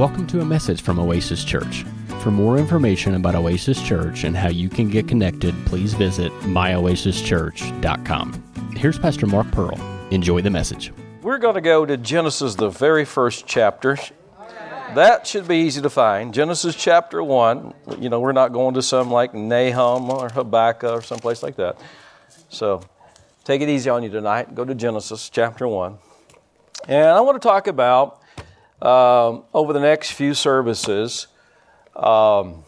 Welcome to a message from Oasis Church. For more information about Oasis Church and how you can get connected, please visit myoasischurch.com. Here's Pastor Mark Pearl. Enjoy the message. We're going to go to Genesis, the very first chapter. That should be easy to find. Genesis chapter 1. You know, we're not going to some like Nahum or Habakkuk or someplace like that. So take it easy on you tonight. Go to Genesis chapter 1. And I want to talk about, um, over the next few services, um,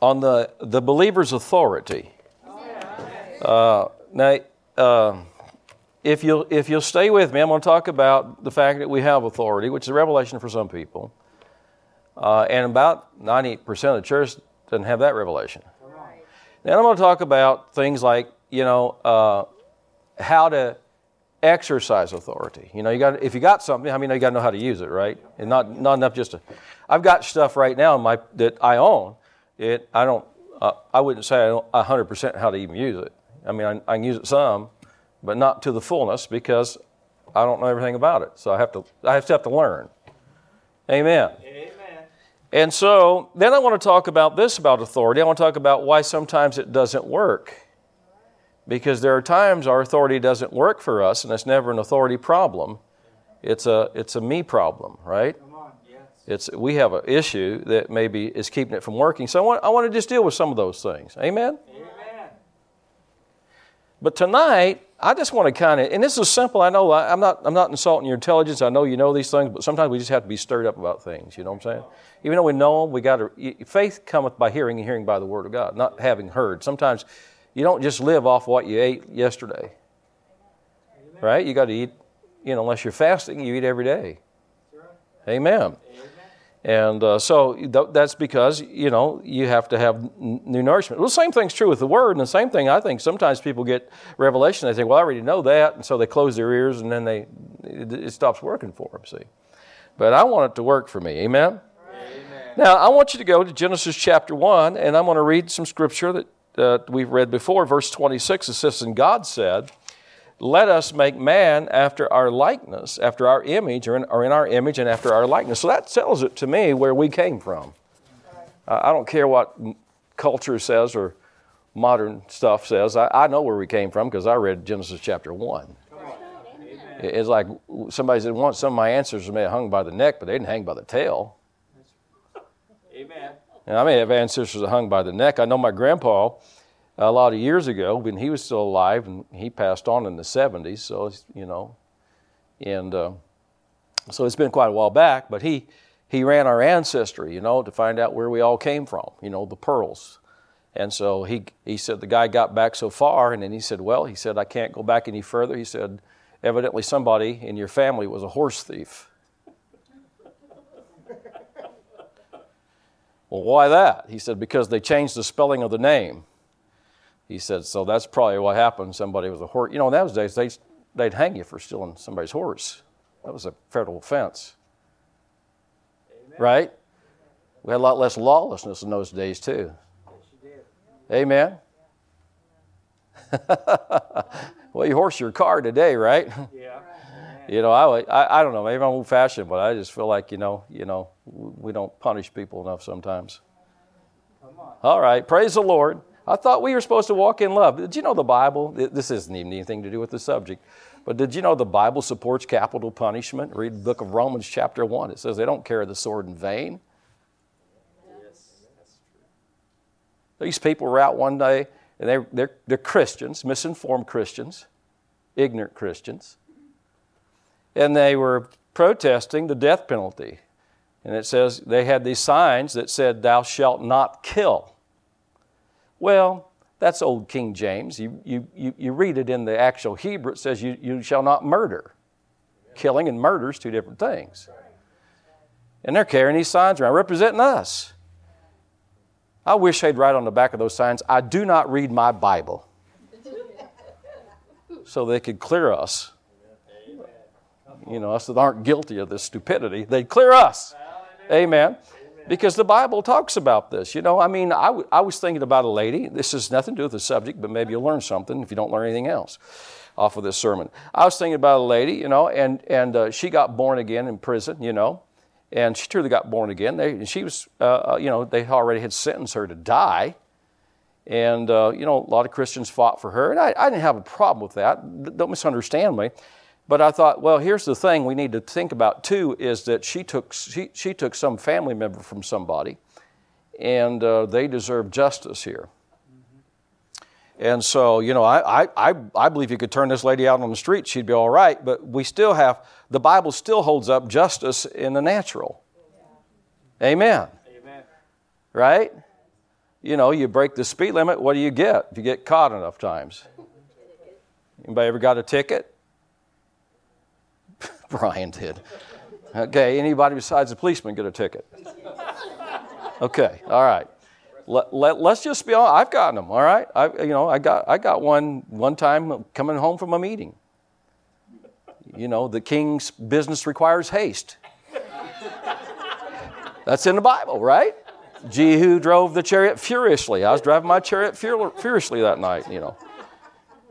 on the, the believer's authority. Uh, now, uh, if you'll, if you'll stay with me, I'm going to talk about the fact that we have authority, which is a revelation for some people. Uh, and about 98% of the church doesn't have that revelation. Then I'm going to talk about things like, you know, uh, how to exercise authority. You know, you got if you got something, I mean, you got to know how to use it, right? And not not enough just to. I've got stuff right now in my that I own. It I don't. Uh, I wouldn't say I know 100% how to even use it. I mean, I, I can use it some, but not to the fullness because I don't know everything about it. So I have to I have to have to learn. Amen. Amen. And so then I want to talk about this about authority. I want to talk about why sometimes it doesn't work. Because there are times our authority doesn't work for us, and it's never an authority problem. It's a, it's a me problem, right? Come on. Yes. It's, we have an issue that maybe is keeping it from working. So I want, I want to just deal with some of those things. Amen? Amen. But tonight, I just want to kind of, and this is simple. I know I- I'm not, I'm not insulting your intelligence. I know you know these things, but sometimes we just have to be stirred up about things. You know what I'm saying? Even though we know them, we got to. Faith cometh by hearing, and hearing by the word of God, not having heard. Sometimes you don't just live off what you ate yesterday, right? You got to eat. You know, unless you're fasting, you eat every day. Amen. Amen. And uh, so th- that's because, you know, you have to have n- new nourishment. Well, the same thing's true with the Word, and the same thing I think sometimes people get revelation. They think, well, I already know that, and so they close their ears, and then they it, it stops working for them, see. But I want it to work for me. Amen? Now, I want you to go to Genesis chapter 1, and I'm going to read some scripture that uh, we've read before. Verse 26, it says, And God said, let us make man after our likeness, after our image, or in, or in our image and after our likeness. So that tells it to me where we came from. I don't care what culture says or modern stuff says. I, I know where we came from because I read Genesis chapter 1. It's like somebody said once some of my answers may have hung by the neck, but they didn't hang by the tail. Amen. And I may have ancestors that hung by the neck. I know my grandpa, a lot of years ago, when he was still alive, and he passed on in the 70s, so, you know, and uh, so it's been quite a while back, but he, he ran our ancestry, you know, to find out where we all came from, you know, the pearls. And so he, he said the guy got back so far, and then he said, Well, he said, I can't go back any further. He said, Evidently, somebody in your family was a horse thief. Well, why that? He said, because they changed the spelling of the name. He said, so that's probably what happened. Somebody was a horse. You know, in those days, they, they'd hang you for stealing somebody's horse. That was a federal offense. Right? We had a lot less lawlessness in those days, too. Amen? well, you horse your car today, right? Yeah. You know, I, I, I don't know. Maybe I'm old fashioned, but I just feel like you know, you know, we don't punish people enough sometimes. All right, praise the Lord. I thought we were supposed to walk in love. Did you know the Bible? This isn't even anything to do with the subject, but did you know the Bible supports capital punishment? Read the book of Romans, chapter one. It says they don't carry the sword in vain. These people were out one day, and they, they're, they're Christians, misinformed Christians, ignorant Christians, and they were protesting the death penalty. And it says they had these signs that said, Thou shalt not kill. Well, that's old King James. You, you, you, you read it in the actual Hebrew, it says, you, you shall not murder. Killing and murder is two different things. And they're carrying these signs around, representing us. I wish they'd write on the back of those signs, I do not read my Bible. so they could clear us. You know, us that aren't guilty of this stupidity, they'd clear us. Amen. Because the Bible talks about this. You know, I mean, I, w- I was thinking about a lady. This has nothing to do with the subject, but maybe you'll learn something if you don't learn anything else off of this sermon. I was thinking about a lady, you know, and, and uh, she got born again in prison, you know, and she truly got born again. They, she was, uh, uh, you know, they already had sentenced her to die. And, uh, you know, a lot of Christians fought for her, and I, I didn't have a problem with that. Don't misunderstand me. But I thought, well, here's the thing we need to think about too is that she took, she, she took some family member from somebody, and uh, they deserve justice here. And so, you know, I, I, I believe you could turn this lady out on the street, she'd be all right, but we still have, the Bible still holds up justice in the natural. Amen. Amen. Right? You know, you break the speed limit, what do you get if you get caught enough times? Anybody ever got a ticket? Brian did. Okay, anybody besides the policeman get a ticket? Okay, all right. Let, let, us just be honest. I've gotten them, all right? I, you know, I got, I got one one time coming home from a meeting. You know, the king's business requires haste. That's in the Bible, right? Jehu drove the chariot furiously. I was driving my chariot furiously that night, you know.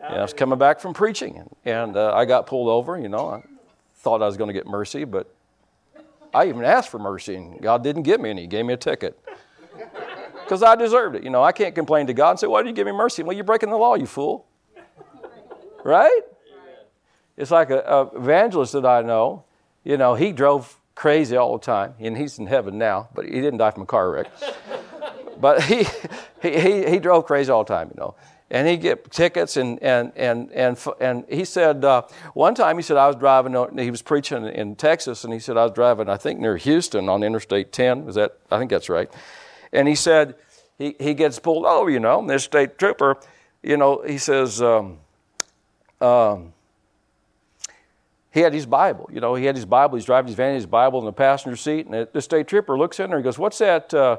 And I was coming back from preaching, and, and uh, I got pulled over, you know. I thought I was going to get mercy, but I even asked for mercy, and God didn't give me any. He gave me a ticket because I deserved it. You know, I can't complain to God and say, Why did you give me mercy? Well, you're breaking the law, you fool. Right? It's like an evangelist that I know. You know, he drove crazy all the time, and he's in heaven now, but he didn't die from a car wreck. but he, he, he, he drove crazy all the time, you know and he'd get tickets and and and and and he said uh, one time he said I was driving he was preaching in Texas and he said I was driving I think near Houston on Interstate 10 is that I think that's right and he said, he, he gets pulled over, you know, this state trooper, you know, he says, um, um, he had his Bible, you know, he had his Bible, he's driving his van, his Bible in the passenger seat, and the state trooper looks in there and goes, What's that, uh,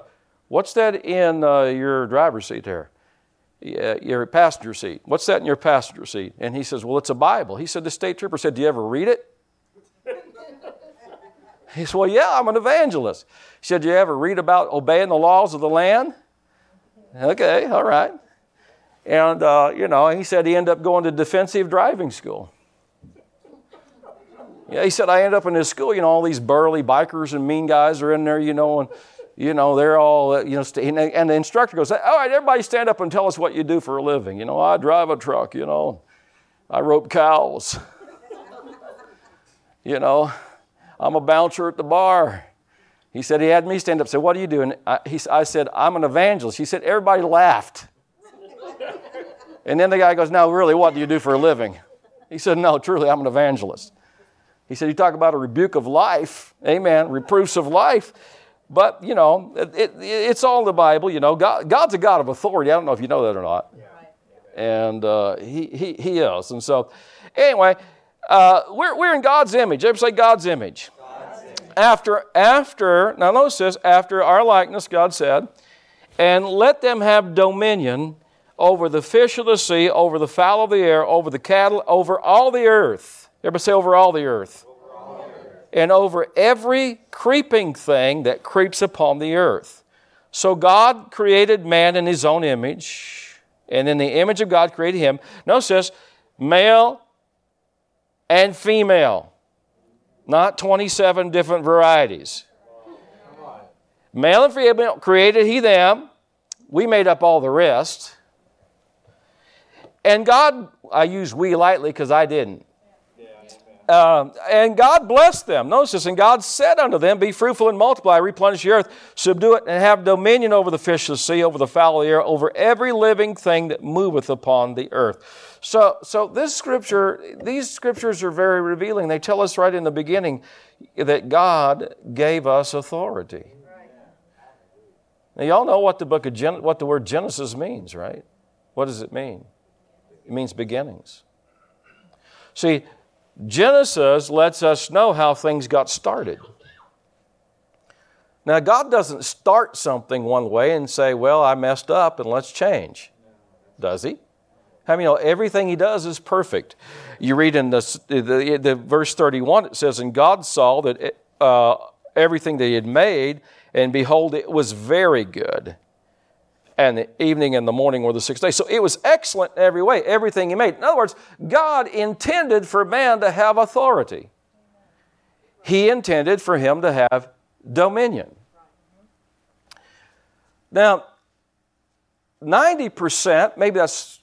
what's that in uh, your driver's seat there? Yeah, your passenger seat. What's that in your passenger seat? And he says, Well, it's a Bible. He said, The state trooper said, Do you ever read it? He said, Well, yeah, I'm an evangelist. He said, Do you ever read about obeying the laws of the land? Okay, all right. And, uh, you know, he said he ended up going to defensive driving school. Yeah, he said, I ended up in this school, you know, all these burly bikers and mean guys are in there, you know, and, you know, they're all, uh, you know, and the instructor goes, All right, everybody stand up and tell us what you do for a living. You know, I drive a truck, you know, I rope cows. you know, I'm a bouncer at the bar. He said he had me stand up. Said, "What are you doing?" I, he, I said, "I'm an evangelist." He said, "Everybody laughed." and then the guy goes, "No, really, what do you do for a living?" He said, "No, truly, I'm an evangelist." He said, "You talk about a rebuke of life, amen, reproofs of life." But you know, it, it, it's all in the Bible. You know, God, God's a God of authority. I don't know if you know that or not. And uh, he, he, he is. And so, anyway, uh, we're, we're in God's image. Everybody say God's image. God's image. After, after, now notice this, after our likeness, God said, and let them have dominion over the fish of the sea, over the fowl of the air, over the cattle, over all the earth. Everybody say over all the earth. Over all the earth. And over every creeping thing that creeps upon the earth. So God created man in his own image, and in the image of God created him. Notice this, male and female, not 27 different varieties. Male and female created he them. We made up all the rest. And God, I use we lightly because I didn't. Uh, and God blessed them. Notice this. And God said unto them, Be fruitful and multiply, replenish the earth, subdue it, and have dominion over the fish of the sea, over the fowl of the air, over every living thing that moveth upon the earth. So, so this scripture, these scriptures are very revealing. They tell us right in the beginning that God gave us authority. Now, y'all know what the book of Gen- what the word Genesis means, right? What does it mean? It means beginnings. See, Genesis lets us know how things got started. Now, God doesn't start something one way and say, Well, I messed up and let's change. Does He? I many know everything He does is perfect? You read in the, the, the verse 31, it says, And God saw that it, uh, everything that He had made, and behold, it was very good and the evening and the morning were the sixth day. So it was excellent in every way, everything he made. In other words, God intended for man to have authority. He intended for him to have dominion. Now, 90%, maybe that's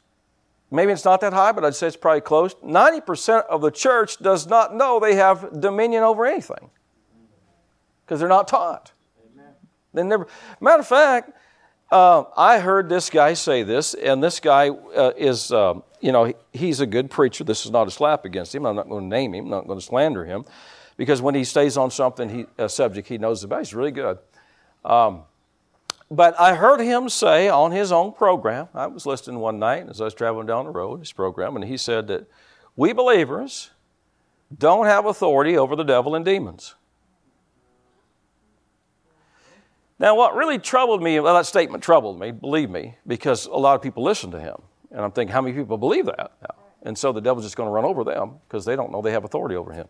maybe it's not that high, but I'd say it's probably close. 90% of the church does not know they have dominion over anything. Because they're not taught. They never matter of fact, uh, I heard this guy say this, and this guy uh, is, uh, you know, he's a good preacher. This is not a slap against him. I'm not going to name him, I'm not going to slander him, because when he stays on something, he, a subject he knows about, he's really good. Um, but I heard him say on his own program, I was listening one night as I was traveling down the road, his program, and he said that we believers don't have authority over the devil and demons. Now, what really troubled me, well, that statement troubled me, believe me, because a lot of people listen to him. And I'm thinking, how many people believe that now? And so the devil's just going to run over them because they don't know they have authority over him.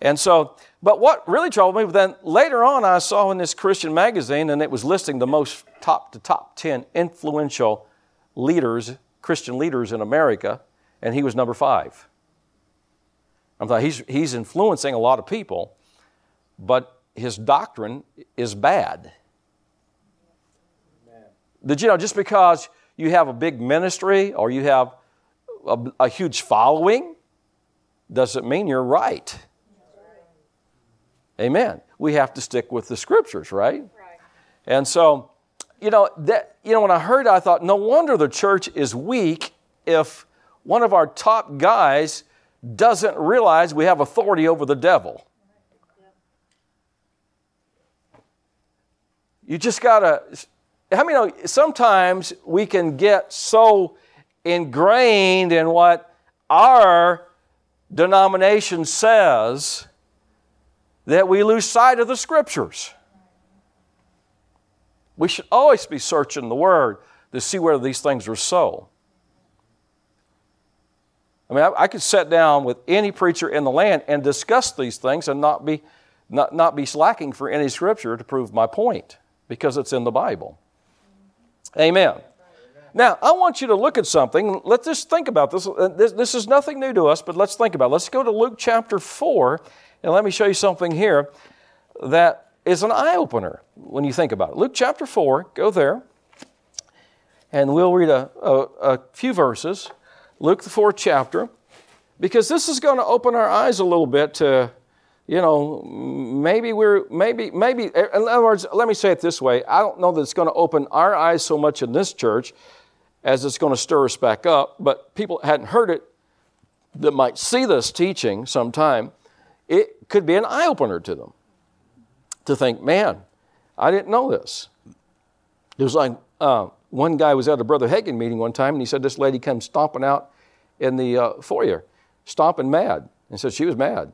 And so, but what really troubled me, then later on, I saw in this Christian magazine, and it was listing the most top to top 10 influential leaders, Christian leaders in America, and he was number five. I'm thought he's, he's influencing a lot of people, but his doctrine is bad. Did you know just because you have a big ministry or you have a, a huge following doesn't mean you're right. Amen. We have to stick with the scriptures, right? right? And so, you know, that you know, when I heard it, I thought, no wonder the church is weak if one of our top guys doesn't realize we have authority over the devil. You just gotta how many know sometimes we can get so ingrained in what our denomination says that we lose sight of the scriptures. We should always be searching the Word to see whether these things are so. I mean, I, I, could sit down with any preacher in the land and discuss these things and not be, not, not be slacking for any scripture to prove my point because it's in the Bible. Amen. Now, I want you to look at something. Let's just think about this. Uh, this. This is nothing new to us, but let's think about it. Let's go to Luke chapter 4 and let me show you something here that is an eye opener when you think about it. Luke chapter 4, go there, and we'll read a, a, a few verses. Luke, the fourth chapter, because this is going to open our eyes a little bit to, you know, maybe we're, maybe, maybe, in other words, let me say it this way I don't know that it's going to open our eyes so much in this church as it's going to stir us back up, but people hadn't heard it that might see this teaching sometime it could be an eye opener to them to think, man, I didn't know this. It was like uh, one guy was at a Brother Hagin meeting one time, and he said this lady came stomping out in the uh, foyer, stomping mad. And said she was mad.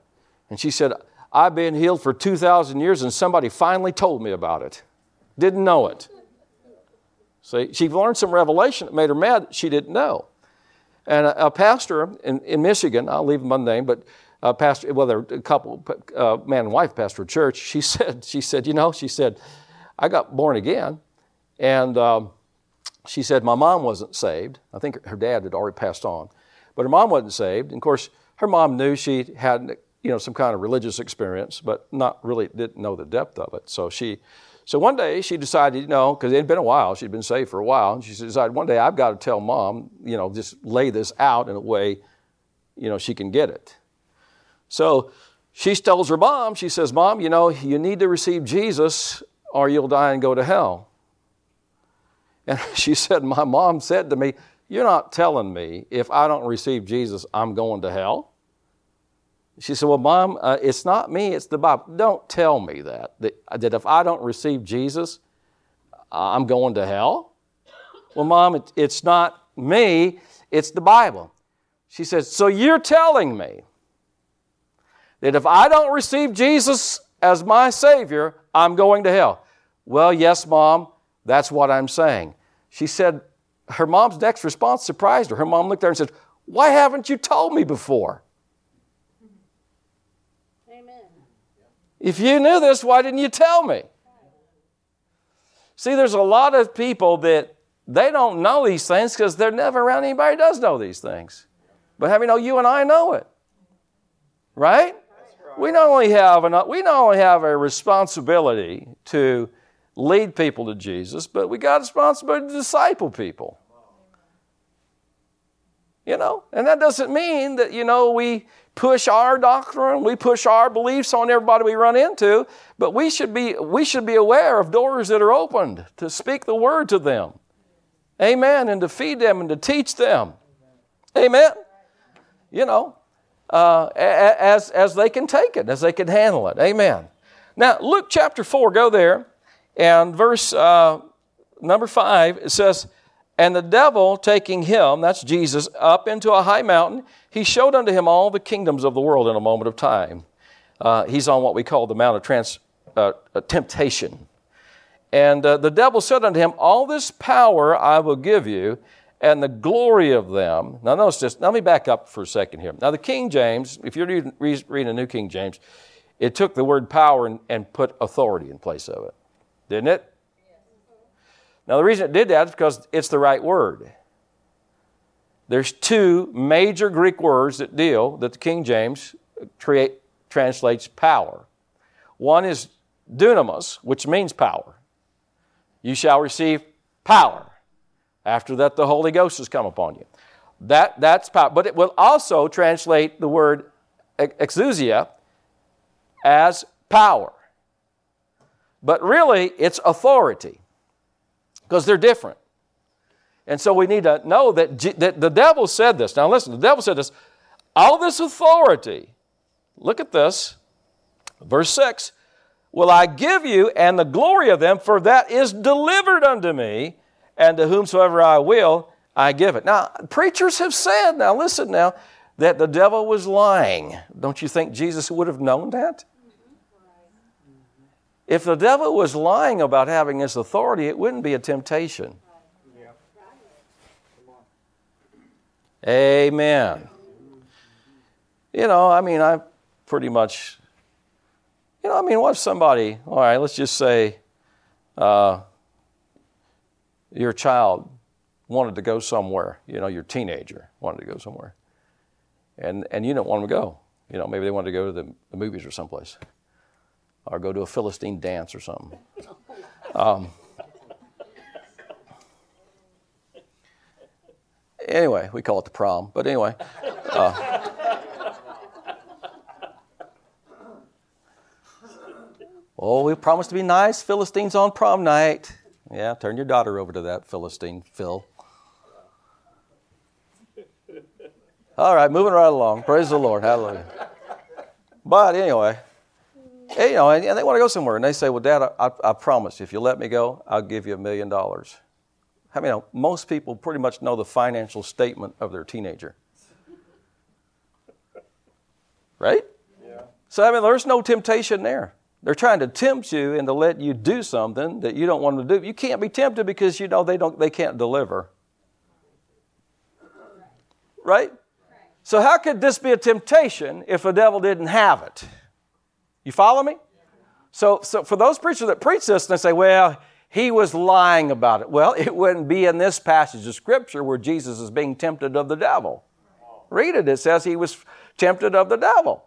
And she said, I've been healed for 2,000 years, and somebody finally told me about it. Didn't know it. See, she learned some revelation that made her mad she didn't know. And a, a pastor in, in Michigan, I'll leave him unnamed, but a pastor, well, they're a couple, uh, man and wife pastor a church. She said, she said, you know, she said, I got born again, and um, she said my mom wasn't saved. I think her dad had already passed on, but her mom wasn't saved. And of course, her mom knew she had, you know, some kind of religious experience, but not really didn't know the depth of it. So she, so one day she decided, you know, because it had been a while, she'd been saved for a while, and she decided one day I've got to tell mom, you know, just lay this out in a way, you know, she can get it. So she tells her mom, she says, Mom, you know, you need to receive Jesus or you'll die and go to hell. And she said, My mom said to me, You're not telling me if I don't receive Jesus, I'm going to hell? She said, Well, Mom, uh, it's not me, it's the Bible. Don't tell me that, that, that if I don't receive Jesus, I'm going to hell. Well, Mom, it, it's not me, it's the Bible. She says, So you're telling me that if I don't receive Jesus as my Savior, I'm going to hell. Well, yes, Mom, that's what I'm saying. She said, her mom's next response surprised her. Her mom looked at her and said, Why haven't you told me before? If you knew this, why didn't you tell me? See, there's a lot of people that they don't know these things because they're never around anybody who does know these things. But have you know, you and I know it. Right? We not only have an, we not only have a responsibility to lead people to Jesus, but we got a responsibility to disciple people. You know, and that doesn't mean that, you know, we push our doctrine, we push our beliefs on everybody we run into, but we should be, we should be aware of doors that are opened to speak the word to them. Amen. And to feed them and to teach them. Amen. You know, uh, as, as they can take it, as they can handle it. Amen. Now, Luke chapter 4, go there, and verse uh, number 5, it says, And the devil taking him, that's Jesus, up into a high mountain, he showed unto him all the kingdoms of the world in a moment of time. Uh, he's on what we call the Mount of trans, uh, uh, Temptation. And uh, the devil said unto him, All this power I will give you, and the glory of them. Now, notice this. Let me back up for a second here. Now, the King James, if you're reading, reading a New King James, it took the word power and, and put authority in place of it. Didn't it? Now, the reason it did that is because it's the right word. There's two major Greek words that deal, that the King James create, translates power. One is dunamis, which means power. You shall receive power. After that, the Holy Ghost has come upon you. That, that's power. But it will also translate the word exousia as power. But really, it's authority because they're different. And so we need to know that, G- that the devil said this. Now, listen, the devil said this all this authority, look at this, verse 6 will I give you and the glory of them, for that is delivered unto me and to whomsoever I will, I give it. Now, preachers have said, now listen now, that the devil was lying. Don't you think Jesus would have known that? If the devil was lying about having this authority, it wouldn't be a temptation. Amen. You know, I mean, I pretty much, you know, I mean, what if somebody, all right, let's just say, uh, your child wanted to go somewhere, you know, your teenager wanted to go somewhere, and, and you don't want them to go. You know, maybe they wanted to go to the, the movies or someplace, or go to a Philistine dance or something. Um, anyway, we call it the prom, but anyway. Uh, oh, we promised to be nice Philistines on prom night. Yeah, turn your daughter over to that Philistine, Phil. All right, moving right along. Praise the Lord. Hallelujah. But anyway, you know, and they want to go somewhere, and they say, "Well, Dad, I, I promise, if you let me go, I'll give you a million dollars." I mean, most people pretty much know the financial statement of their teenager, right? Yeah. So I mean, there's no temptation there. They're trying to tempt you and to let you do something that you don't want to do. You can't be tempted because you know they don't they can't deliver. Right? So how could this be a temptation if the devil didn't have it? You follow me? So, so for those preachers that preach this and they say, well, he was lying about it. Well, it wouldn't be in this passage of Scripture where Jesus is being tempted of the devil. Read it. It says he was tempted of the devil.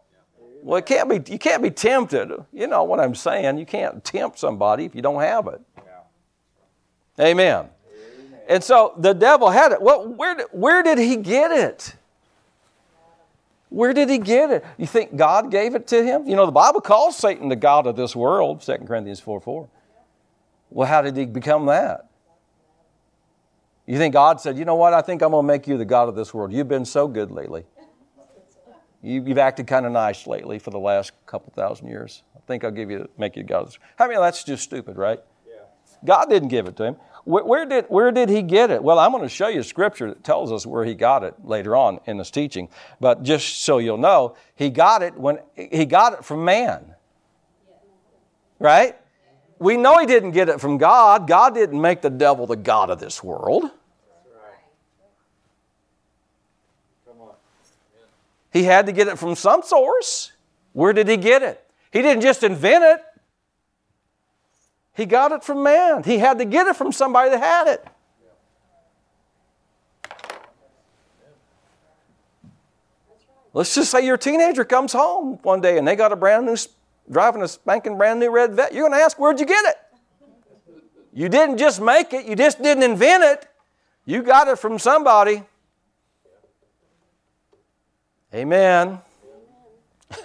Well, it can't be, you can't be tempted. You know what I'm saying. You can't tempt somebody if you don't have it. Amen. And so the devil had it. Well, where did, where did he get it? Where did he get it? You think God gave it to him? You know, the Bible calls Satan the God of this world, 2 Corinthians 4 4. Well, how did he become that? You think God said, you know what, I think I'm going to make you the God of this world. You've been so good lately. You, have acted kind of nice lately for the last couple thousand years. I think I'll give you, make you God. of How I many that's just stupid, right? Yeah. God didn't give it to him. Where, where, did, where did he get it? Well, I'm going to show you scripture that tells us where he got it later on in his teaching. But just so you'll know, he got it when he got it from man. Right? We know he didn't get it from God. God didn't make the devil the God of this world. He had to get it from some source. Where did he get it? He didn't just invent it, he got it from man. He had to get it from somebody that had it. Let's just say your teenager comes home one day and they got a brand new, driving a spanking brand new red vet. You're going to ask, where'd you get it? You didn't just make it, you just didn't invent it. You got it from somebody. Amen.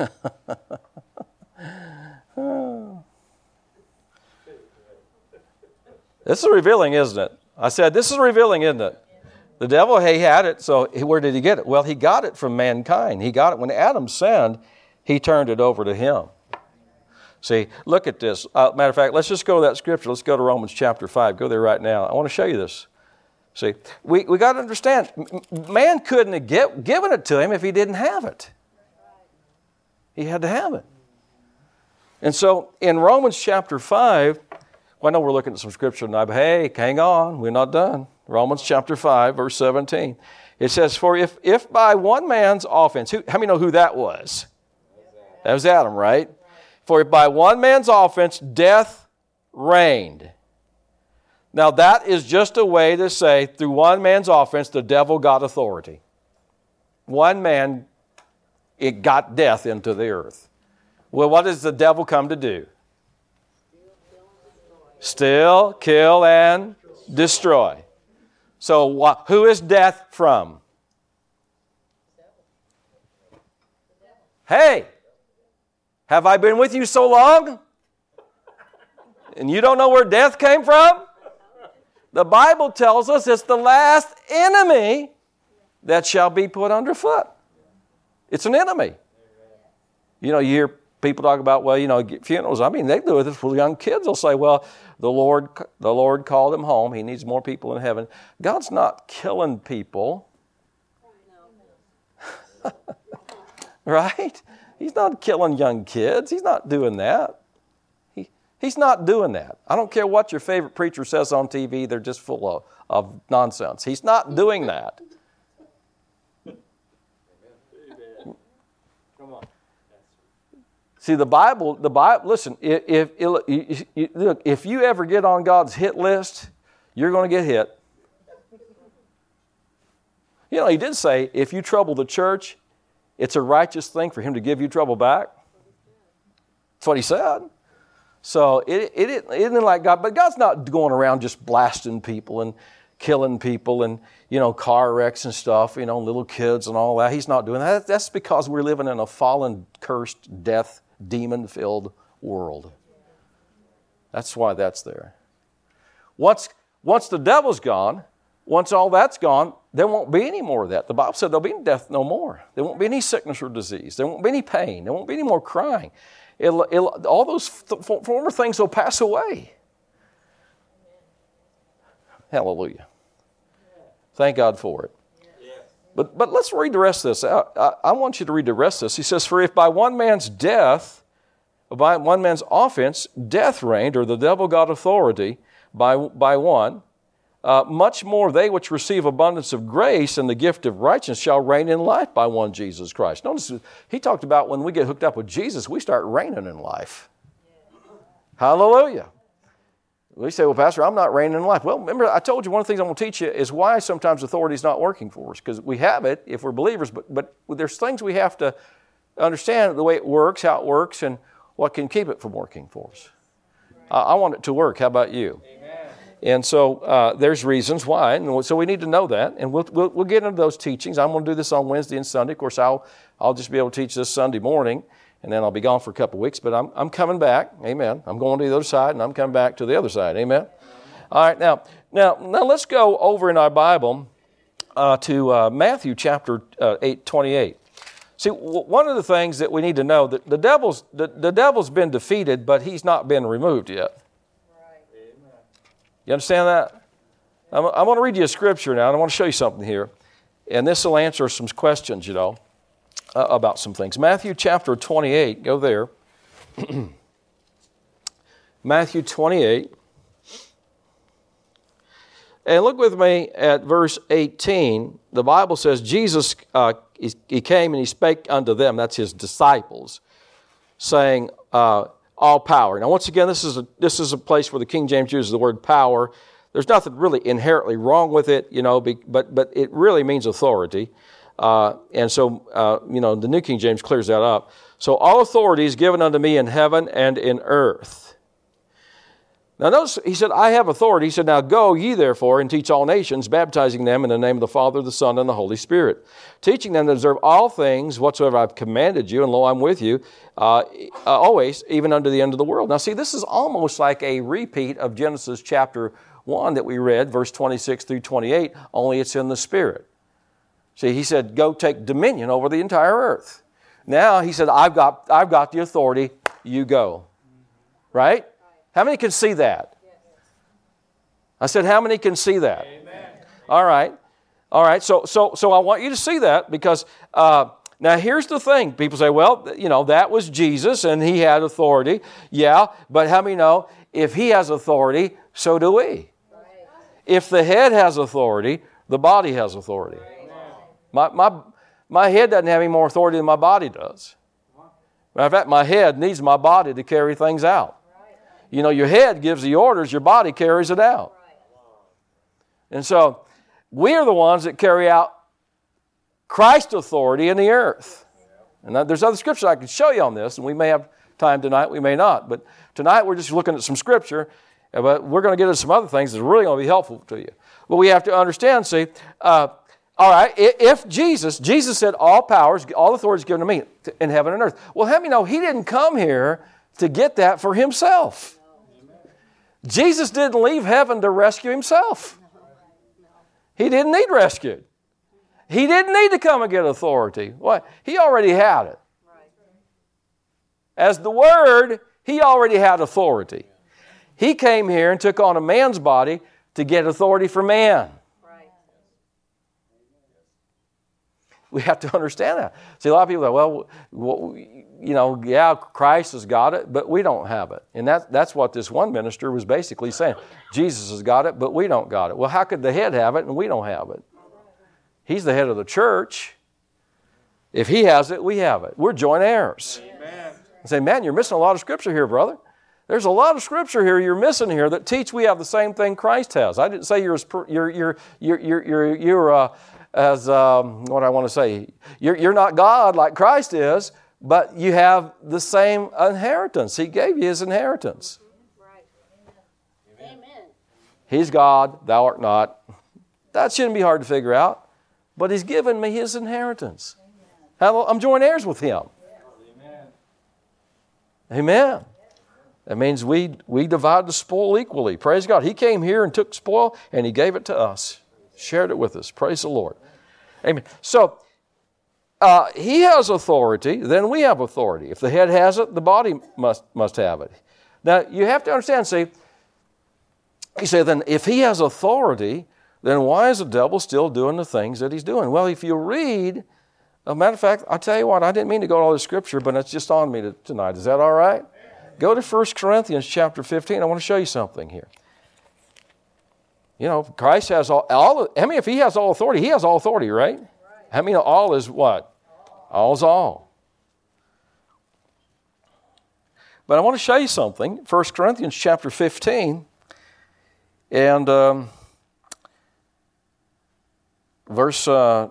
this is revealing, isn't it? I said, This is revealing, isn't it? The devil, he had it, so where did he get it? Well, he got it from mankind. He got it when Adam sinned, he turned it over to him. See, look at this. Uh, matter of fact, let's just go to that scripture. Let's go to Romans chapter 5. Go there right now. I want to show you this. See, we, we got to understand, man couldn't have get, given it to him if he didn't have it. He had to have it. And so in Romans chapter 5, well, I know we're looking at some scripture tonight, but hey, hang on, we're not done. Romans chapter 5, verse 17. It says, For if, if by one man's offense, who, how many know who that was? That was Adam, right? For by one man's offense death reigned. Now, that is just a way to say through one man's offense, the devil got authority. One man, it got death into the earth. Well, what does the devil come to do? Still, kill, and destroy. So, who is death from? Hey, have I been with you so long? And you don't know where death came from? The Bible tells us it's the last enemy that shall be put underfoot. It's an enemy. You know, you hear people talk about, well, you know, funerals. I mean, they do this with young kids. They'll say, well, the Lord, the Lord called him home. He needs more people in heaven. God's not killing people. right? He's not killing young kids. He's not doing that. He, he's not doing that. I don't care what your favorite preacher says on TV, they're just full of, of nonsense. He's not doing that. See, the Bible, the Bible, listen, if, if, if, if you ever get on God's hit list, you're going to get hit. You know, he did say, if you trouble the church, it's a righteous thing for him to give you trouble back. That's what he said. So it, it, it isn't like God, but God's not going around just blasting people and killing people and, you know, car wrecks and stuff, you know, little kids and all that. He's not doing that. That's because we're living in a fallen, cursed, death demon filled world. That's why that's there. Once, once the devil's gone, once all that's gone, there won't be any more of that. The Bible said there'll be death no more. There won't be any sickness or disease. There won't be any pain. There won't be any more crying. It'll, it'll, all those former things will pass away. Hallelujah. Thank God for it. But, but let's read the rest of this. I, I, I, want you to read the rest of this. He says, For if by one man's death, by one man's offense, death reigned, or the devil got authority by, by one, uh, much more they which receive abundance of grace and the gift of righteousness shall reign in life by one Jesus Christ. Notice he talked about when we get hooked up with Jesus, we start reigning in life. Hallelujah. We say, well, Pastor, I'm not reigning in life. Well, remember, I told you one of the things I'm going to teach you is why sometimes authority is not working for us. Because we have it if we're believers, but, but there's things we have to understand the way it works, how it works, and what can keep it from working for us. I, I want it to work. How about you? Amen. And so uh, there's reasons why. And so we need to know that. And we'll, we'll, we'll get into those teachings. I'm going to do this on Wednesday and Sunday. Of course, I'll, I'll just be able to teach this Sunday morning and then I'll be gone for a couple weeks, but I'm, I'm coming back. Amen. I'm going to the other side, and I'm coming back to the other side. Amen. All right, now, now, now let's go over in our Bible uh, to uh, Matthew chapter uh, 8, 28. See, w- one of the things that we need to know that the devil's the, the devil's been defeated, but he's not been removed yet. You understand that? I'm, I'm going to read you a scripture now, and I want to show you something here, and this will answer some questions. You know uh, about some things. Matthew chapter 28, go there. Matthew 28. And look with me at verse 18. The Bible says, Jesus, uh, he, he, came and he spake unto them, that's his disciples, saying, uh, All power. Now, once again, this is, a, this is a place where the King James uses the word power. There's nothing really inherently wrong with it, you know, but, but it really means authority. Uh, and so, uh, you know, the New King James clears that up. So all authority is given unto me in heaven and in earth. Now, notice he said, I have authority. He said, Now go ye therefore and teach all nations, baptizing them in the name of the Father, the Son, and the Holy Spirit, teaching them to observe all things whatsoever I've commanded you, and lo, I'm with you uh, uh, always, even unto the end of the world. Now, see, this is almost like a repeat of Genesis chapter 1 that we read, verse 26 through 28, only it's in the Spirit. See, he said, Go take dominion over the entire earth. Now he said, I've got, I've got the authority, you go. Right? How many can see that? I said, How many can see that? Amen. All right. All right. So, so, so I want you to see that because uh, now here's the thing. People say, well, you know, that was Jesus and he had authority. Yeah, but how many know if he has authority, so do we? If the head has authority, the body has authority. My, my, my head doesn't have any more authority than my body does. Matter of fact, my head needs my body to carry things out. You know, your head gives the orders, your body carries it out. And so, we are the ones that carry out Christ's authority in the earth. And there's other scriptures I can show you on this, and we may have time tonight, we may not. But tonight we're just looking at some scripture, but we're going to get into some other things that's really going to be helpful to you. But we have to understand, see, uh, all right, if Jesus, Jesus said, all powers, all authority is given to me in heaven and earth. Well, how many know he didn't come here to get that for himself? Jesus didn't leave heaven to rescue himself. He didn't need rescued. He didn't need to come and get authority. What? He already had it. As the Word, he already had authority. He came here and took on a man's body to get authority for man. We have to understand that. See, a lot of people go, well, you know, yeah, Christ has got it, but we don't have it. And that, that's what this one minister was basically saying. Jesus has got it, but we don't got it. Well, how could the head have it and we don't have it? He's the head of the church. If he has it, we have it. We're joint heirs. Amen. Say, man, you're missing a lot of scripture here, brother. There's a lot of scripture here you're missing here that teach we have the same thing Christ has. I didn't say you're as, you're, you're, you're, you're, you're uh, as um, what I want to say. You're, you're not God like Christ is, but you have the same inheritance. He gave you his inheritance. Right. Amen. He's God, thou art not. That shouldn't be hard to figure out. But he's given me his inheritance. Amen. I'm joint heirs with him. Amen. Amen. That means we, we divide the spoil equally. Praise God. He came here and took spoil and he gave it to us, shared it with us. Praise the Lord. Amen. So uh, he has authority, then we have authority. If the head has it, the body must, must have it. Now, you have to understand, see, you say, then if he has authority, then why is the devil still doing the things that he's doing? Well, if you read, a matter of fact, I'll tell you what, I didn't mean to go to all the scripture, but it's just on me to, tonight. Is that all right? Go to 1 Corinthians chapter 15. I want to show you something here. You know, Christ has all, all I mean, if he has all authority, he has all authority, right? How many all is what? All's all. But I want to show you something. 1 Corinthians chapter 15 and um, verse uh,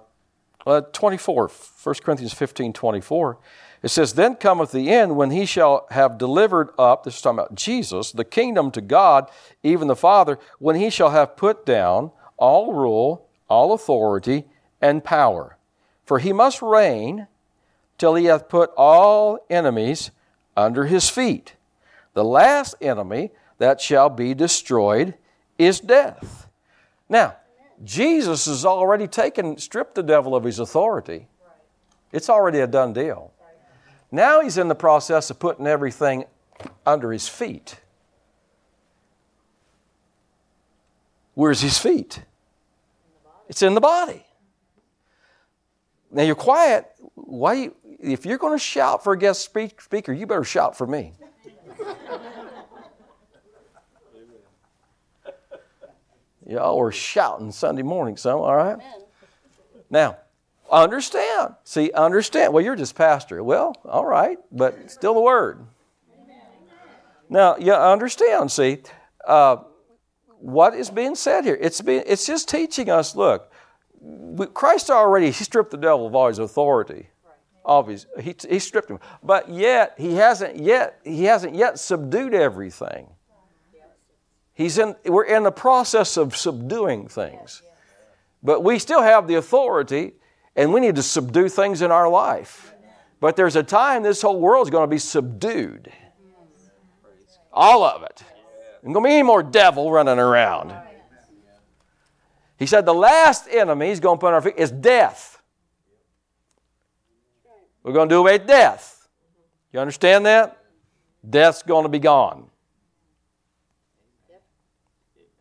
24. 1 Corinthians 15 24. It says, Then cometh the end when he shall have delivered up, this is talking about Jesus, the kingdom to God, even the Father, when he shall have put down all rule, all authority, and power. For he must reign till he hath put all enemies under his feet. The last enemy that shall be destroyed is death. Now, Jesus has already taken, stripped the devil of his authority. It's already a done deal. Now he's in the process of putting everything under his feet. Where's his feet? It's in the body. Now you're quiet. Why? You, if you're going to shout for a guest speaker, you better shout for me. Y'all were shouting Sunday morning, so all right. Amen. Now, understand. See, understand. Well, you're just pastor. Well, all right, but still the word. Amen. Now, you understand. See, uh, what is being said here? It's being, it's just teaching us. Look, Christ already he stripped the devil of all his authority. Obvious, he, he stripped him, but yet he hasn't yet he hasn't yet subdued everything. He's in we're in the process of subduing things, but we still have the authority, and we need to subdue things in our life. But there's a time this whole world is going to be subdued, all of it. There's going to be any more devil running around. He said the last enemy he's going to put on our feet is death. We're going to do away with death. You understand that? Death's going to be gone.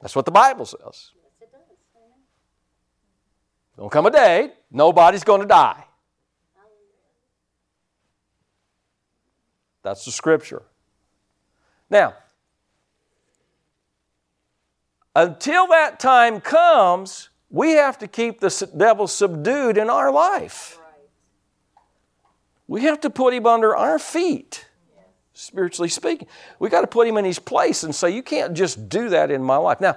That's what the Bible says. Don't come a day, nobody's going to die. That's the scripture. Now, until that time comes, we have to keep the devil subdued in our life. We have to put him under our feet, spiritually speaking. We got to put him in his place and say, You can't just do that in my life. Now,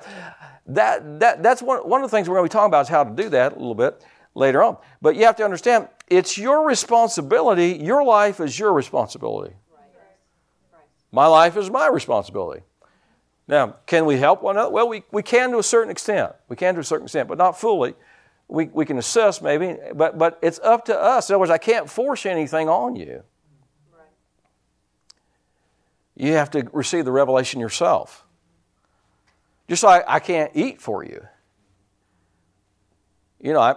that, that, that's one, one of the things we're going to be talking about is how to do that a little bit later on. But you have to understand, it's your responsibility. Your life is your responsibility. My life is my responsibility. Now, can we help one another? Well, we, we can to a certain extent. We can to a certain extent, but not fully. We, we can assess maybe, but, but it's up to us. In other words, I can't force anything on you. You have to receive the revelation yourself. Just like I can't eat for you. You know, I,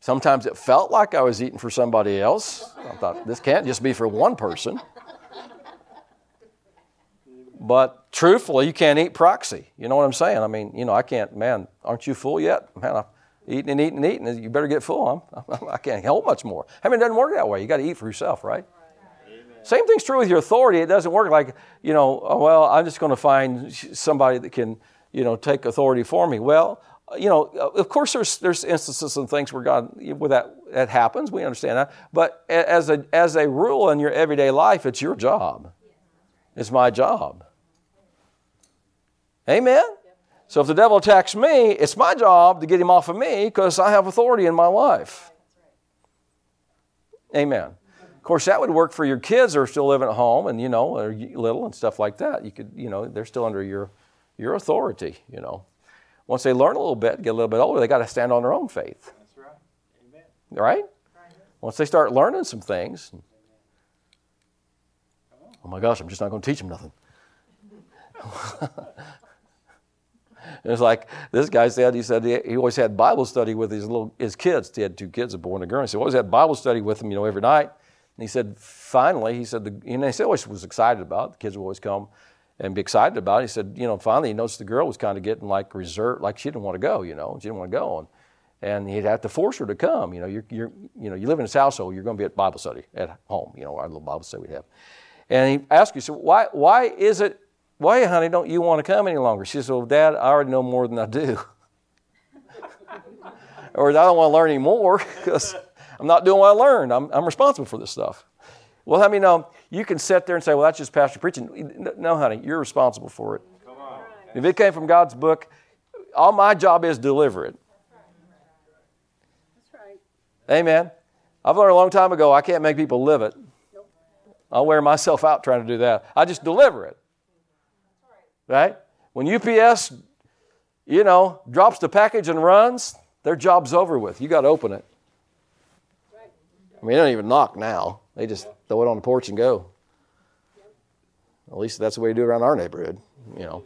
sometimes it felt like I was eating for somebody else. I thought, this can't just be for one person. But truthfully, you can't eat proxy. You know what I'm saying? I mean, you know, I can't, man, aren't you full yet? Man, I'm eating and eating and eating. You better get full. I'm, I can't help much more. I mean, it doesn't work that way. You got to eat for yourself, right? Same thing's true with your authority. It doesn't work like, you know, oh, well, I'm just going to find somebody that can, you know, take authority for me. Well, you know, of course, there's there's instances and things where God, where that that happens. We understand that. But as a as a rule in your everyday life, it's your job. It's my job. Amen. So if the devil attacks me, it's my job to get him off of me because I have authority in my life. Amen. Of course, that would work for your kids who are still living at home and, you know, are little and stuff like that. You could, you know, they're still under your, your authority, you know. Once they learn a little bit, get a little bit older, they got to stand on their own faith. That's right. Amen. Right? Once they start learning some things, oh my gosh, I'm just not going to teach them nothing. it's like this guy said, he said he, always had Bible study with his little his kids. He had two kids, a boy and a girl. He said, always had Bible study with them, you know, every night. And he said, finally, he said, the, and he said, always was excited about it. The kids would always come and be excited about it. He said, you know, finally he noticed the girl was kind of getting like reserved, like she didn't want to go, you know, she didn't want to go. And, and he'd have to force her to come. You know, you're, you're, you know, you live in this household, you're going to be at Bible study at home, you know, our little Bible study we have. And he asked he said, why, why is it, why, honey, don't you want to come any longer? She said, well, Dad, I already know more than I do. or I don't want to learn any more because I'm not doing what I learned. I'm, I'm responsible for this stuff. Well, I me know. Um, you can sit there and say, well, that's just pastor preaching. No, honey, you're responsible for it. Come on. If it came from God's book, all my job is deliver it. Amen. I've learned a long time ago I can't make people live it. I'll wear myself out trying to do that. I just deliver it. Right? When UPS, you know, drops the package and runs, their job's over with. You got to open it. I mean, they don't even knock now. They just throw it on the porch and go. At least that's the way we do it around our neighborhood, you know.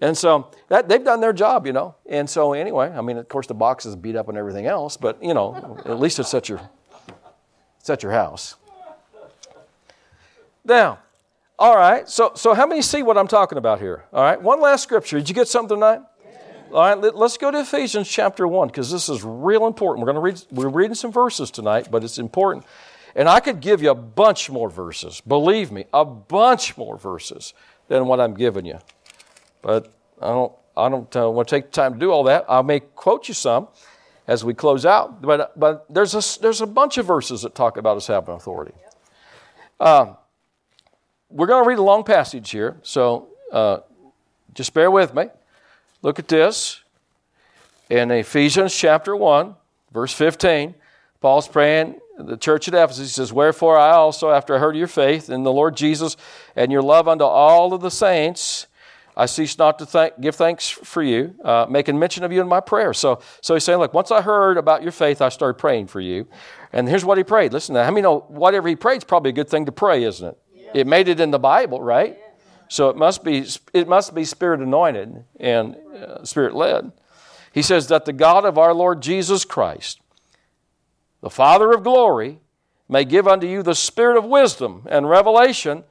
And so that they've done their job, you know. And so anyway, I mean, of course, the box is beat up and everything else, but you know, at least it's at your it's at your house. Now, all right. So so how many see what I'm talking about here? All right. One last scripture. Did you get something tonight? All right. Let, us go to Ephesians chapter one because this is real important. We're going to read. We're reading some verses tonight, but it's important. And I could give you a bunch more verses. Believe me, a bunch more verses than what I'm giving you. But I don't, I don't uh, want to take time to do all that. I may quote you some as we close out, but, but there's, a, there's a bunch of verses that talk about us having authority. Um, we're going to read a long passage here, so uh, just bear with me. Look at this. In Ephesians chapter 1, verse 15, Paul's praying the church at Ephesus. He says, Wherefore I also, after I heard your faith in the Lord Jesus and your love unto all of the saints, I cease not to thank, give thanks for you, uh, making mention of you in my prayer. So, so he's saying, look, once I heard about your faith, I started praying for you. And here's what he prayed. Listen, now, how many know whatever he prayed is probably a good thing to pray, isn't it? It made it in the Bible, right? So it must be it must be spirit anointed and uh, spirit led. He says that the God of our Lord Jesus Christ, the Father of glory, may give unto you the spirit of wisdom and revelation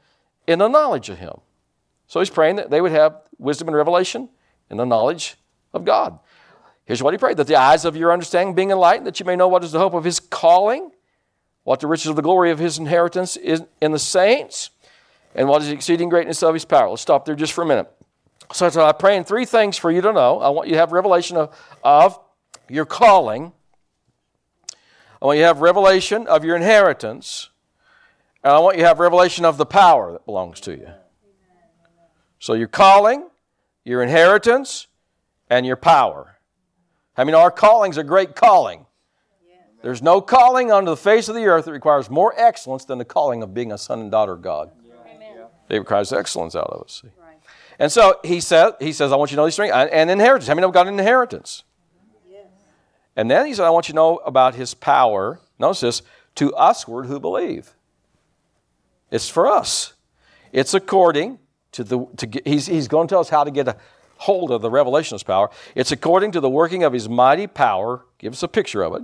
in the knowledge of him so he's praying that they would have wisdom and revelation and the knowledge of God. Here's what he prayed that the eyes of your understanding being enlightened, that you may know what is the hope of his calling, what the riches of the glory of his inheritance is in the saints, and what is the exceeding greatness of his power. Let's stop there just for a minute. So, so I'm praying three things for you to know. I want you to have revelation of, of your calling. I want you to have revelation of your inheritance. And I want you to have revelation of the power that belongs to you. So your calling, your inheritance, and your power. I mean, our calling's a great calling. There's no calling on the face of the earth that requires more excellence than the calling of being a son and daughter of God. Amen. It requires excellence out of us. Right. And so he said, he says, I want you to know these things. Uh, and inheritance. How many of got an inheritance? Yes. And then he said, I want you to know about his power. Notice this, to usward who believe. It's for us. It's according to the, to get, he's, he's going to tell us how to get a hold of the revelation's power. It's according to the working of his mighty power. Give us a picture of it.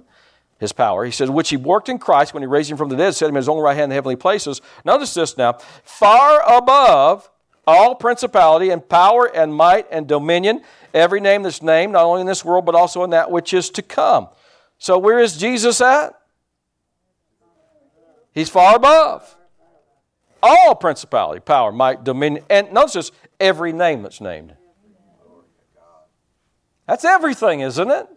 His power. He says, which he worked in Christ when he raised him from the dead, set him in his own right hand in the heavenly places. Notice this now. Far above all principality and power and might and dominion, every name that's named, not only in this world, but also in that which is to come. So where is Jesus at? He's far above all principality, power, might, dominion, and notice this, every name that's named. That's everything, isn't it?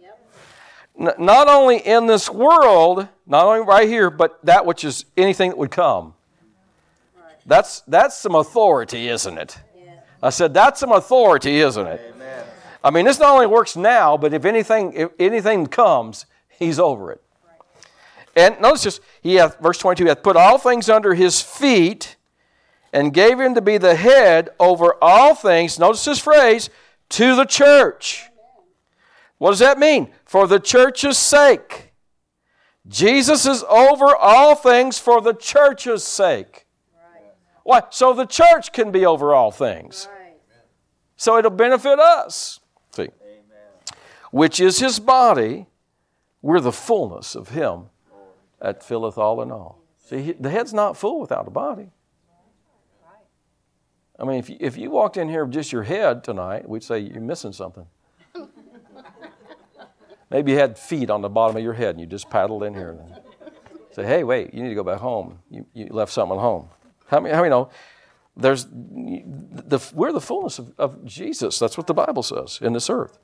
Not only in this world, not only right here, but that which is anything that would come. That's, that's some authority, isn't it? I said, that's some authority, isn't it? Amen. I mean, this not only works now, but if anything, if anything comes, he's over it. And notice this, he hath, verse 22, he hath put all things under his feet and gave him to be the head over all things, notice this phrase, to the church. What does that mean? For the church's sake. Jesus is over all things for the church's sake. Right. Why? So the church can be over all things. Right. So it'll benefit us. See? Amen. Which is his body. We're the fullness of him that filleth all in all. See, the head's not full without a body. I mean, if you, if you walked in here with just your head tonight, we'd say you're missing something. Maybe you had feet on the bottom of your head and you just paddled in here. And say, hey, wait, you need to go back home. You, you left something at home. How many, how many know? There's the, we're the fullness of, of Jesus. That's what the Bible says in this earth.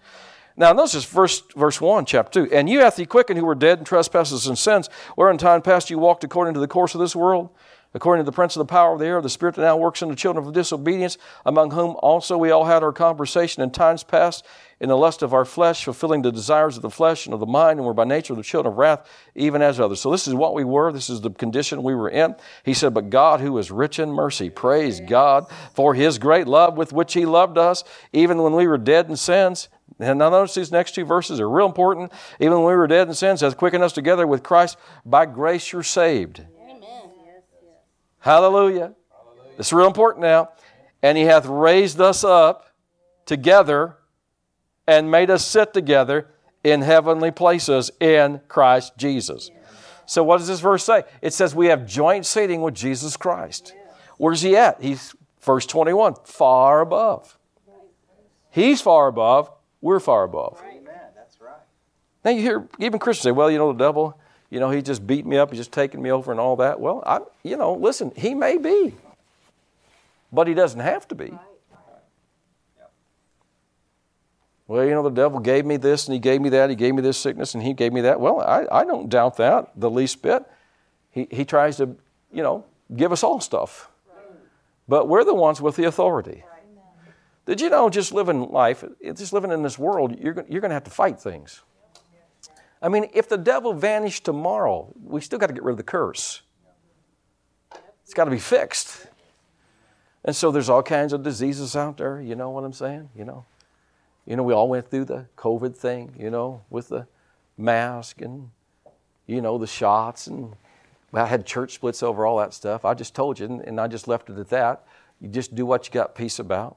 Now, notice verse, verse 1, chapter 2. And you hath he quickened who were dead in trespasses and sins, where in time past you walked according to the course of this world, according to the prince of the power of the air, the spirit that now works in the children of disobedience, among whom also we all had our conversation in times past in the lust of our flesh, fulfilling the desires of the flesh and of the mind, and were by nature the children of wrath, even as others. So this is what we were. This is the condition we were in. He said, But God, who is rich in mercy, praise God for his great love with which he loved us, even when we were dead in sins. And now notice these next two verses are real important. Even when we were dead in sins, hath quickened us together with Christ. By grace you're saved. Hallelujah. Hallelujah. This is real important now. And he hath raised us up together and made us sit together in heavenly places in Christ Jesus. So, what does this verse say? It says we have joint seating with Jesus Christ. Where's he at? He's, verse 21, far above. He's far above, we're far above. Amen. That's right. Now, you hear even Christians say, well, you know, the devil, you know, he just beat me up, he's just taking me over and all that. Well, I, you know, listen, he may be, but he doesn't have to be. Well, you know, the devil gave me this and he gave me that, he gave me this sickness and he gave me that. Well, I, I don't doubt that the least bit. He, he tries to, you know, give us all stuff. But we're the ones with the authority. Did you know just living life, just living in this world, you're, you're going to have to fight things. I mean, if the devil vanished tomorrow, we still got to get rid of the curse. It's got to be fixed. And so there's all kinds of diseases out there, you know what I'm saying? You know. You know, we all went through the COVID thing, you know, with the mask and you know, the shots and well, I had church splits over all that stuff. I just told you, and, and I just left it at that. You just do what you got peace about.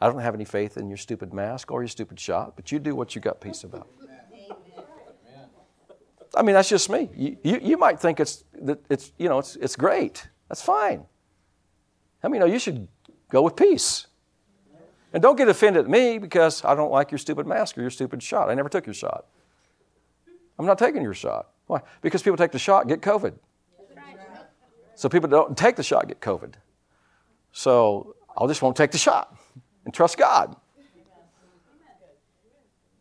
I don't have any faith in your stupid mask or your stupid shot, but you do what you got peace about. I mean, that's just me. You, you, you might think it's, that it's, you know, it's, it's great. That's fine. I mean, no, you should go with peace. And don't get offended at me because I don't like your stupid mask or your stupid shot. I never took your shot. I'm not taking your shot. Why? Because people take the shot, get COVID. So people don't take the shot, get COVID. So I just won't take the shot and trust God.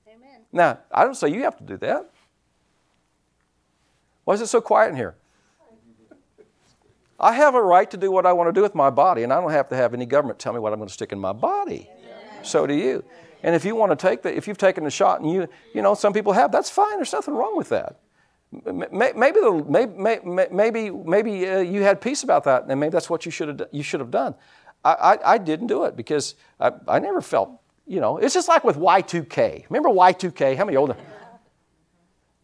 Amen. Now, I don't say you have to do that. Why is it so quiet in here? I have a right to do what I want to do with my body, and I don't have to have any government tell me what I'm going to stick in my body. So do you. And if you want to take the, if you've taken the shot and you, you know, some people have, that's fine. There's nothing wrong with that. Maybe, the, maybe, maybe, maybe uh, you had peace about that, and maybe that's what you should have, you should have done. I, I, I didn't do it because I, I never felt, you know, it's just like with Y2K. Remember Y2K? How many older?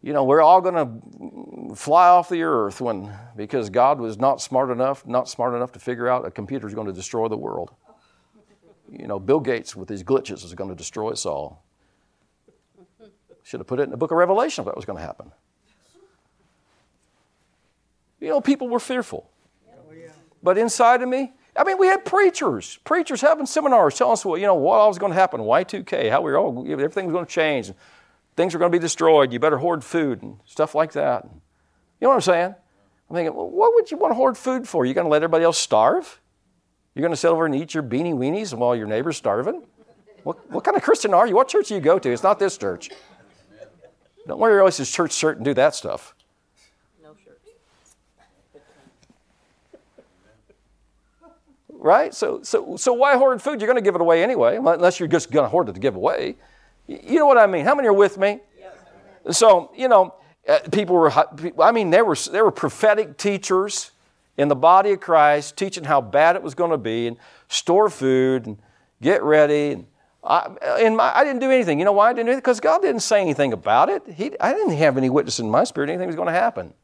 You know, we're all going to fly off the earth when because God was not smart enough, not smart enough to figure out a computer is going to destroy the world. You know, Bill Gates with these glitches is going to destroy us all. Should have put it in the book of Revelation if that was going to happen. You know, people were fearful. But inside of me, I mean, we had preachers, preachers having seminars telling us, well, you know, what all was going to happen, Y2K, how we were all, everything was going to change, things are going to be destroyed, you better hoard food and stuff like that. You know what I'm saying? I'm thinking, well, what would you want to hoard food for? You're going to let everybody else starve? You're going to sit over and eat your beanie weenies while your neighbor's starving? What, what kind of Christian are you? What church do you go to? It's not this church. Don't wear your else's church shirt and do that stuff. No shirts. right? So, so, so why hoard food? You're going to give it away anyway, unless you're just going to hoard it to give away. You know what I mean? How many are with me? So, you know, uh, people were, I mean, there were, there were prophetic teachers in the body of Christ teaching how bad it was going to be and store food and get ready. And I, in my, I didn't do anything. You know why I didn't do it? Because God didn't say anything about it. He, I didn't have any witness in my spirit anything was going to happen.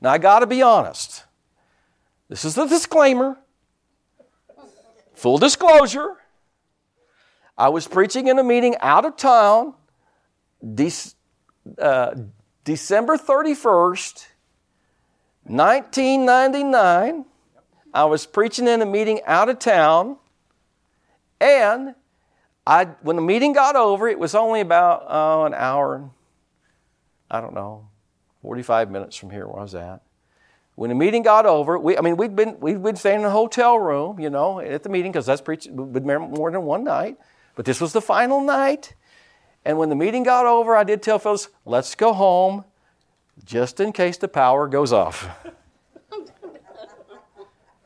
Now, I got to be honest. This is the disclaimer. Full disclosure. I was preaching in a meeting out of town, De- uh, December 31st, 1999. I was preaching in a meeting out of town, and I, when the meeting got over, it was only about oh, an hour, I don't know, 45 minutes from here where I was at. When the meeting got over, we, I mean, we'd been, we'd been staying in a hotel room, you know, at the meeting because that's preaching, been more than one night. But this was the final night. And when the meeting got over, I did tell folks, let's go home just in case the power goes off.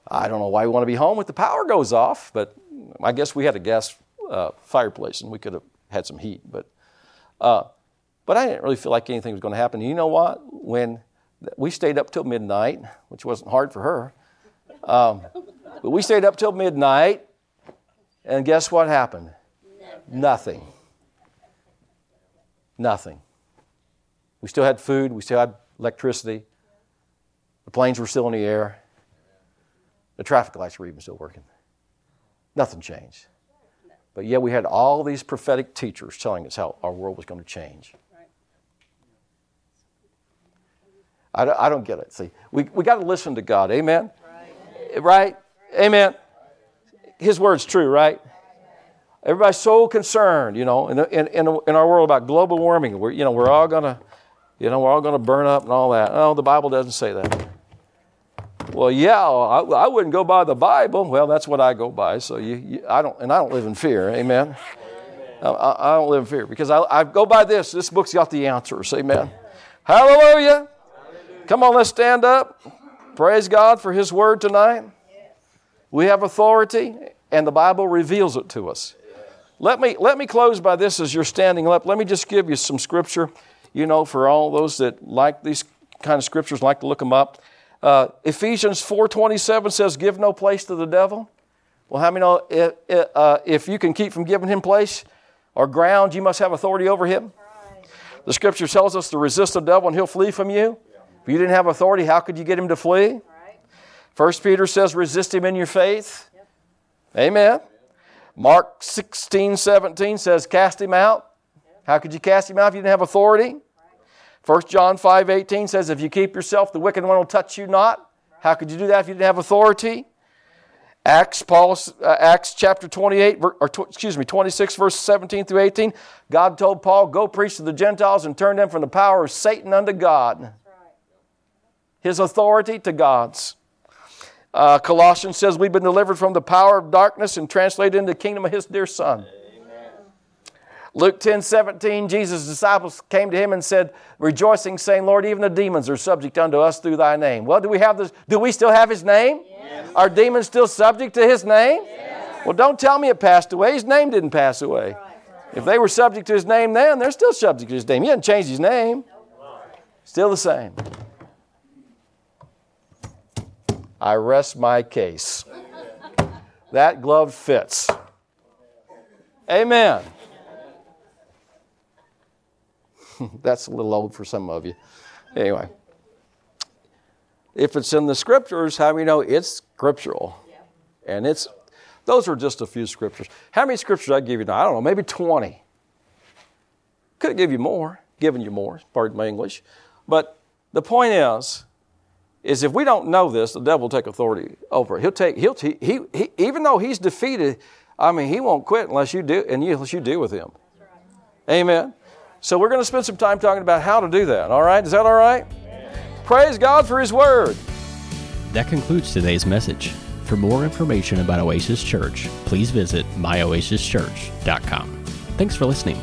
I don't know why we want to be home if the power goes off, but I guess we had a gas uh, fireplace and we could have had some heat. But, uh, but I didn't really feel like anything was going to happen. You know what? When we stayed up till midnight, which wasn't hard for her, um, but we stayed up till midnight, and guess what happened? Nothing. Nothing. We still had food, we still had electricity, the planes were still in the air, the traffic lights were even still working. Nothing changed. But yet we had all these prophetic teachers telling us how our world was going to change. I don't, I don't get it. See, we, we got to listen to God. Amen? Right. right? Amen. His word's true, right? Everybody's so concerned, you know, in, in, in, our world about global warming. We're, you know, we're all going to, you know, we're all going to burn up and all that. No, the Bible doesn't say that. Well, yeah, I, I wouldn't go by the Bible. Well, that's what I go by. So you, you I don't, and I don't live in fear. Amen. I, I, don't live in fear because I, I go by this. This book's got the answers. Amen. Hallelujah. Come on, let's stand up. Praise God for His word tonight. We have authority and the Bible reveals it to us. Let me, let me close by this as you're standing up. Let me just give you some scripture, you know, for all those that like these kind of scriptures, like to look them up. Uh, Ephesians 4.27 says, give no place to the devil. Well, how many know if, uh, if you can keep from giving him place or ground, you must have authority over him? The scripture tells us to resist the devil and he'll flee from you. If you didn't have authority, how could you get him to flee? First Peter says, resist him in your faith. Amen. Mark 16, 17 says, cast him out. How could you cast him out if you didn't have authority? 1 John 5, 18 says, if you keep yourself, the wicked one will touch you not. How could you do that if you didn't have authority? Acts, Paul, uh, Acts chapter 28, or tw- excuse me, 26, verse 17 through 18. God told Paul, Go preach to the Gentiles and turn them from the power of Satan unto God. His authority to God's. Uh, Colossians says, We've been delivered from the power of darkness and translated into the kingdom of His dear Son. Luke 10 17, Jesus' disciples came to him and said, rejoicing, saying, Lord, even the demons are subject unto us through thy name. Well, do we have this? Do we still have his name? Yes. Are demons still subject to his name? Yes. Well, don't tell me it passed away. His name didn't pass away. Right. If they were subject to his name then, they're still subject to his name. He hasn't changed his name. Still the same. I rest my case. That glove fits. Amen. That's a little old for some of you. Anyway, if it's in the scriptures, how do many know it's scriptural? And it's those are just a few scriptures. How many scriptures I give you now? I don't know, maybe 20. Could give you more, given you more, pardon my English. But the point is, is if we don't know this, the devil will take authority over it. He'll take, he'll, he, he, he, even though he's defeated, I mean, he won't quit unless you do, and unless you deal with him. Amen. So we're going to spend some time talking about how to do that. All right? Is that all right? Praise God for His Word. That concludes today's message. For more information about Oasis Church, please visit myoasischurch.com. Thanks for listening.